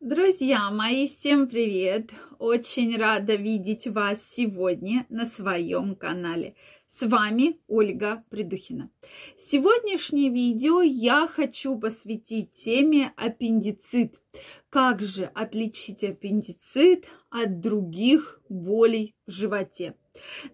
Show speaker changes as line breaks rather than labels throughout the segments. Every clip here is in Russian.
Друзья мои, всем привет! Очень рада видеть вас сегодня на своем канале. С вами Ольга Придухина. Сегодняшнее видео я хочу посвятить теме аппендицит. Как же отличить аппендицит от других болей в животе?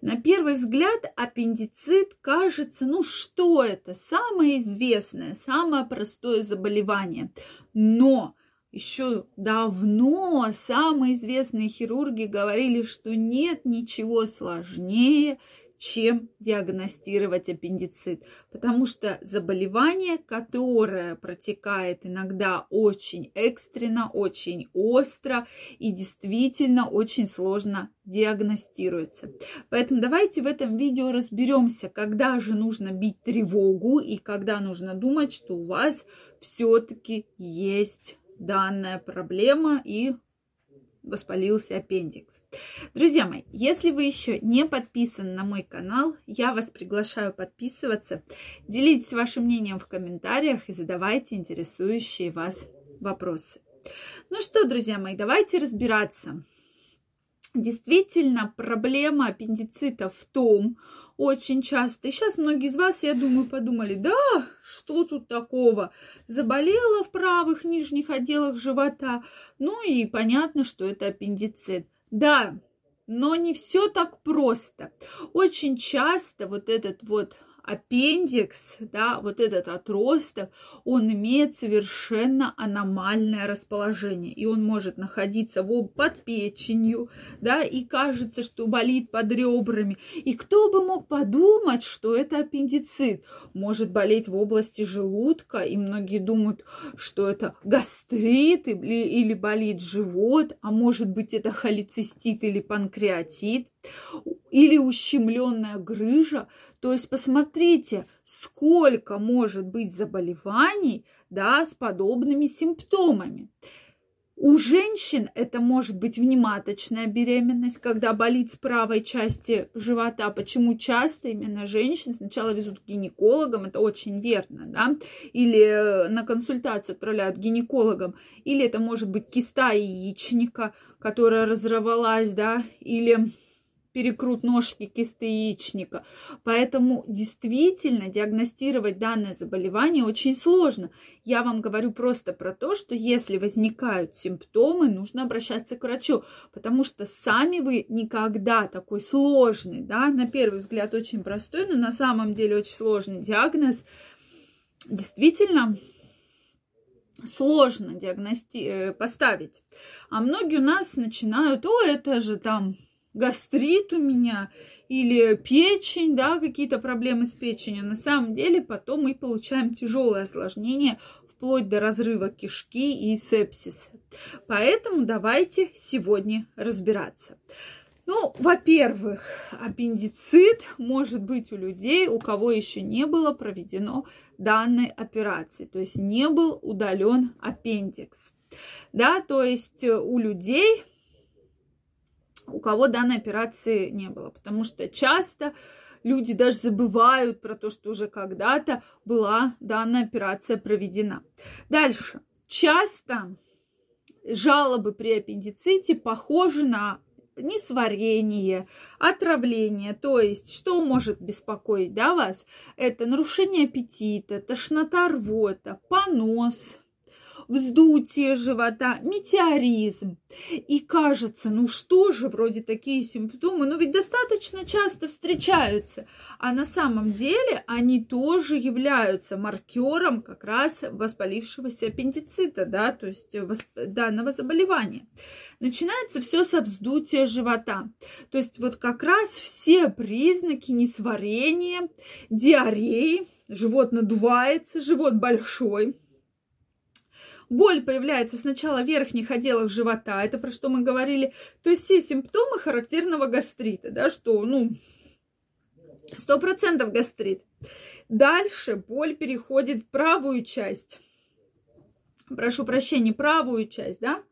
На первый взгляд аппендицит кажется, ну что это, самое известное, самое простое заболевание. Но еще давно самые известные хирурги говорили, что нет ничего сложнее, чем диагностировать аппендицит, потому что заболевание, которое протекает иногда очень экстренно, очень остро и действительно очень сложно диагностируется. Поэтому давайте в этом видео разберемся, когда же нужно бить тревогу и когда нужно думать, что у вас все-таки есть данная проблема и воспалился аппендикс. Друзья мои, если вы еще не подписаны на мой канал, я вас приглашаю подписываться. Делитесь вашим мнением в комментариях и задавайте интересующие вас вопросы. Ну что, друзья мои, давайте разбираться. Действительно, проблема аппендицита в том, очень часто, и сейчас многие из вас, я думаю, подумали, да, что тут такого, заболела в правых нижних отделах живота, ну и понятно, что это аппендицит. Да, но не все так просто. Очень часто вот этот вот аппендикс, да, вот этот отросток, он имеет совершенно аномальное расположение, и он может находиться в, под печенью, да, и кажется, что болит под ребрами. И кто бы мог подумать, что это аппендицит? Может болеть в области желудка, и многие думают, что это гастрит или, или болит живот, а может быть это холецистит или панкреатит или ущемленная грыжа. То есть посмотрите, сколько может быть заболеваний да, с подобными симптомами. У женщин это может быть внематочная беременность, когда болит с правой части живота. Почему часто именно женщин сначала везут к гинекологам, это очень верно, да, или э, на консультацию отправляют к гинекологам, или это может быть киста яичника, которая разорвалась, да, или перекрут ножки кисты яичника. Поэтому действительно диагностировать данное заболевание очень сложно. Я вам говорю просто про то, что если возникают симптомы, нужно обращаться к врачу, потому что сами вы никогда такой сложный, да, на первый взгляд очень простой, но на самом деле очень сложный диагноз действительно сложно диагности... Э, поставить. А многие у нас начинают, о, это же там гастрит у меня или печень, да, какие-то проблемы с печенью. На самом деле потом мы получаем тяжелое осложнение вплоть до разрыва кишки и сепсиса. Поэтому давайте сегодня разбираться. Ну, во-первых, аппендицит может быть у людей, у кого еще не было проведено данной операции, то есть не был удален аппендикс. Да, то есть у людей у кого данной операции не было. Потому что часто люди даже забывают про то, что уже когда-то была данная операция проведена. Дальше. Часто жалобы при аппендиците похожи на несварение, отравление. То есть, что может беспокоить да, вас? Это нарушение аппетита, тошнота, рвота, понос, вздутие живота, метеоризм. И кажется, ну что же, вроде такие симптомы, но ведь достаточно часто встречаются. А на самом деле они тоже являются маркером как раз воспалившегося аппендицита, да, то есть данного заболевания. Начинается все со вздутия живота. То есть вот как раз все признаки несварения, диареи, живот надувается, живот большой, Боль появляется сначала в верхних отделах живота, это про что мы говорили. То есть все симптомы характерного гастрита, да, что, ну, сто процентов гастрит. Дальше боль переходит в правую часть. Прошу прощения, правую часть, да?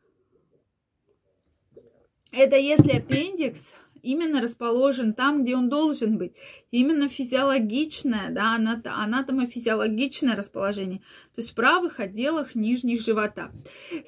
Это если аппендикс именно расположен там, где он должен быть. Именно физиологичное, да, анатомофизиологичное расположение. То есть в правых отделах нижних живота.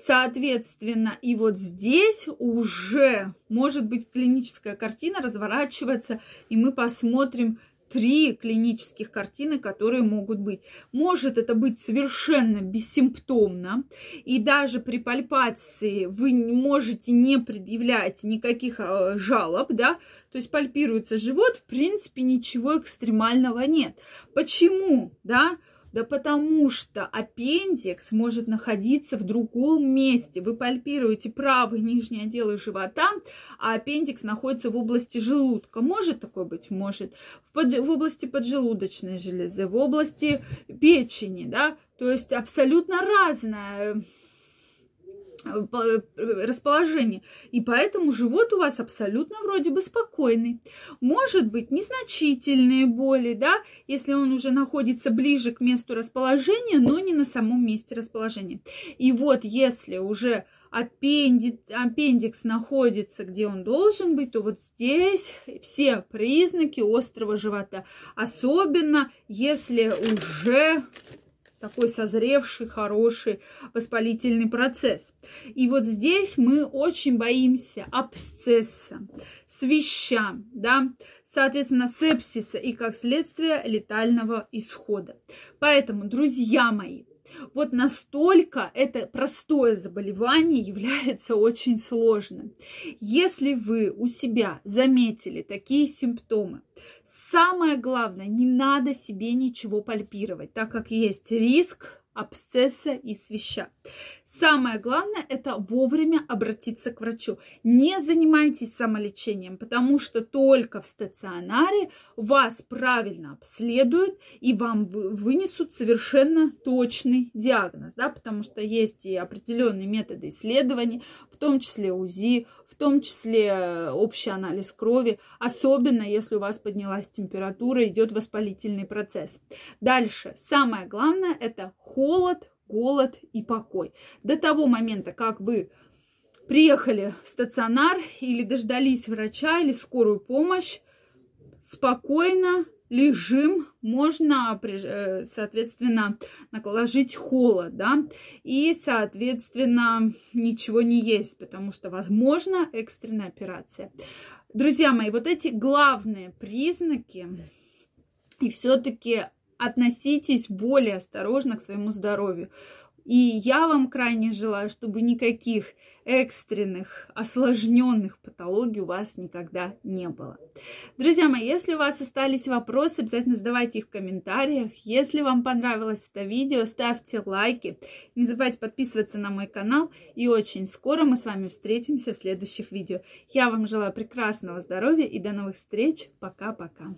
Соответственно, и вот здесь уже может быть клиническая картина разворачиваться, и мы посмотрим, три клинических картины, которые могут быть. Может это быть совершенно бессимптомно, и даже при пальпации вы можете не предъявлять никаких э, жалоб, да, то есть пальпируется живот, в принципе, ничего экстремального нет. Почему, да? Да потому что аппендикс может находиться в другом месте. Вы пальпируете правый нижний отдел живота, а аппендикс находится в области желудка. Может такое быть? Может. В, под, в области поджелудочной железы, в области печени, да. То есть абсолютно разное расположение. И поэтому живот у вас абсолютно вроде бы спокойный. Может быть, незначительные боли, да, если он уже находится ближе к месту расположения, но не на самом месте расположения. И вот если уже аппенди... аппендикс находится, где он должен быть, то вот здесь все признаки острого живота. Особенно если уже такой созревший, хороший воспалительный процесс. И вот здесь мы очень боимся абсцесса, свища, да, соответственно, сепсиса и, как следствие, летального исхода. Поэтому, друзья мои, вот настолько это простое заболевание является очень сложным. Если вы у себя заметили такие симптомы, самое главное, не надо себе ничего пальпировать, так как есть риск абсцесса и свища. Самое главное – это вовремя обратиться к врачу. Не занимайтесь самолечением, потому что только в стационаре вас правильно обследуют и вам вынесут совершенно точный диагноз, да, потому что есть и определенные методы исследований, в том числе УЗИ, в том числе э, общий анализ крови, особенно если у вас поднялась температура, идет воспалительный процесс. Дальше, самое главное – это холод, голод и покой. До того момента, как вы приехали в стационар или дождались врача или скорую помощь, спокойно лежим, можно, э, соответственно, наложить холод, да, и, соответственно, ничего не есть, потому что, возможно, экстренная операция. Друзья мои, вот эти главные признаки, и все-таки относитесь более осторожно к своему здоровью. И я вам крайне желаю, чтобы никаких экстренных, осложненных патологий у вас никогда не было. Друзья мои, если у вас остались вопросы, обязательно задавайте их в комментариях. Если вам понравилось это видео, ставьте лайки. Не забывайте подписываться на мой канал. И очень скоро мы с вами встретимся в следующих видео. Я вам желаю прекрасного здоровья и до новых встреч. Пока-пока.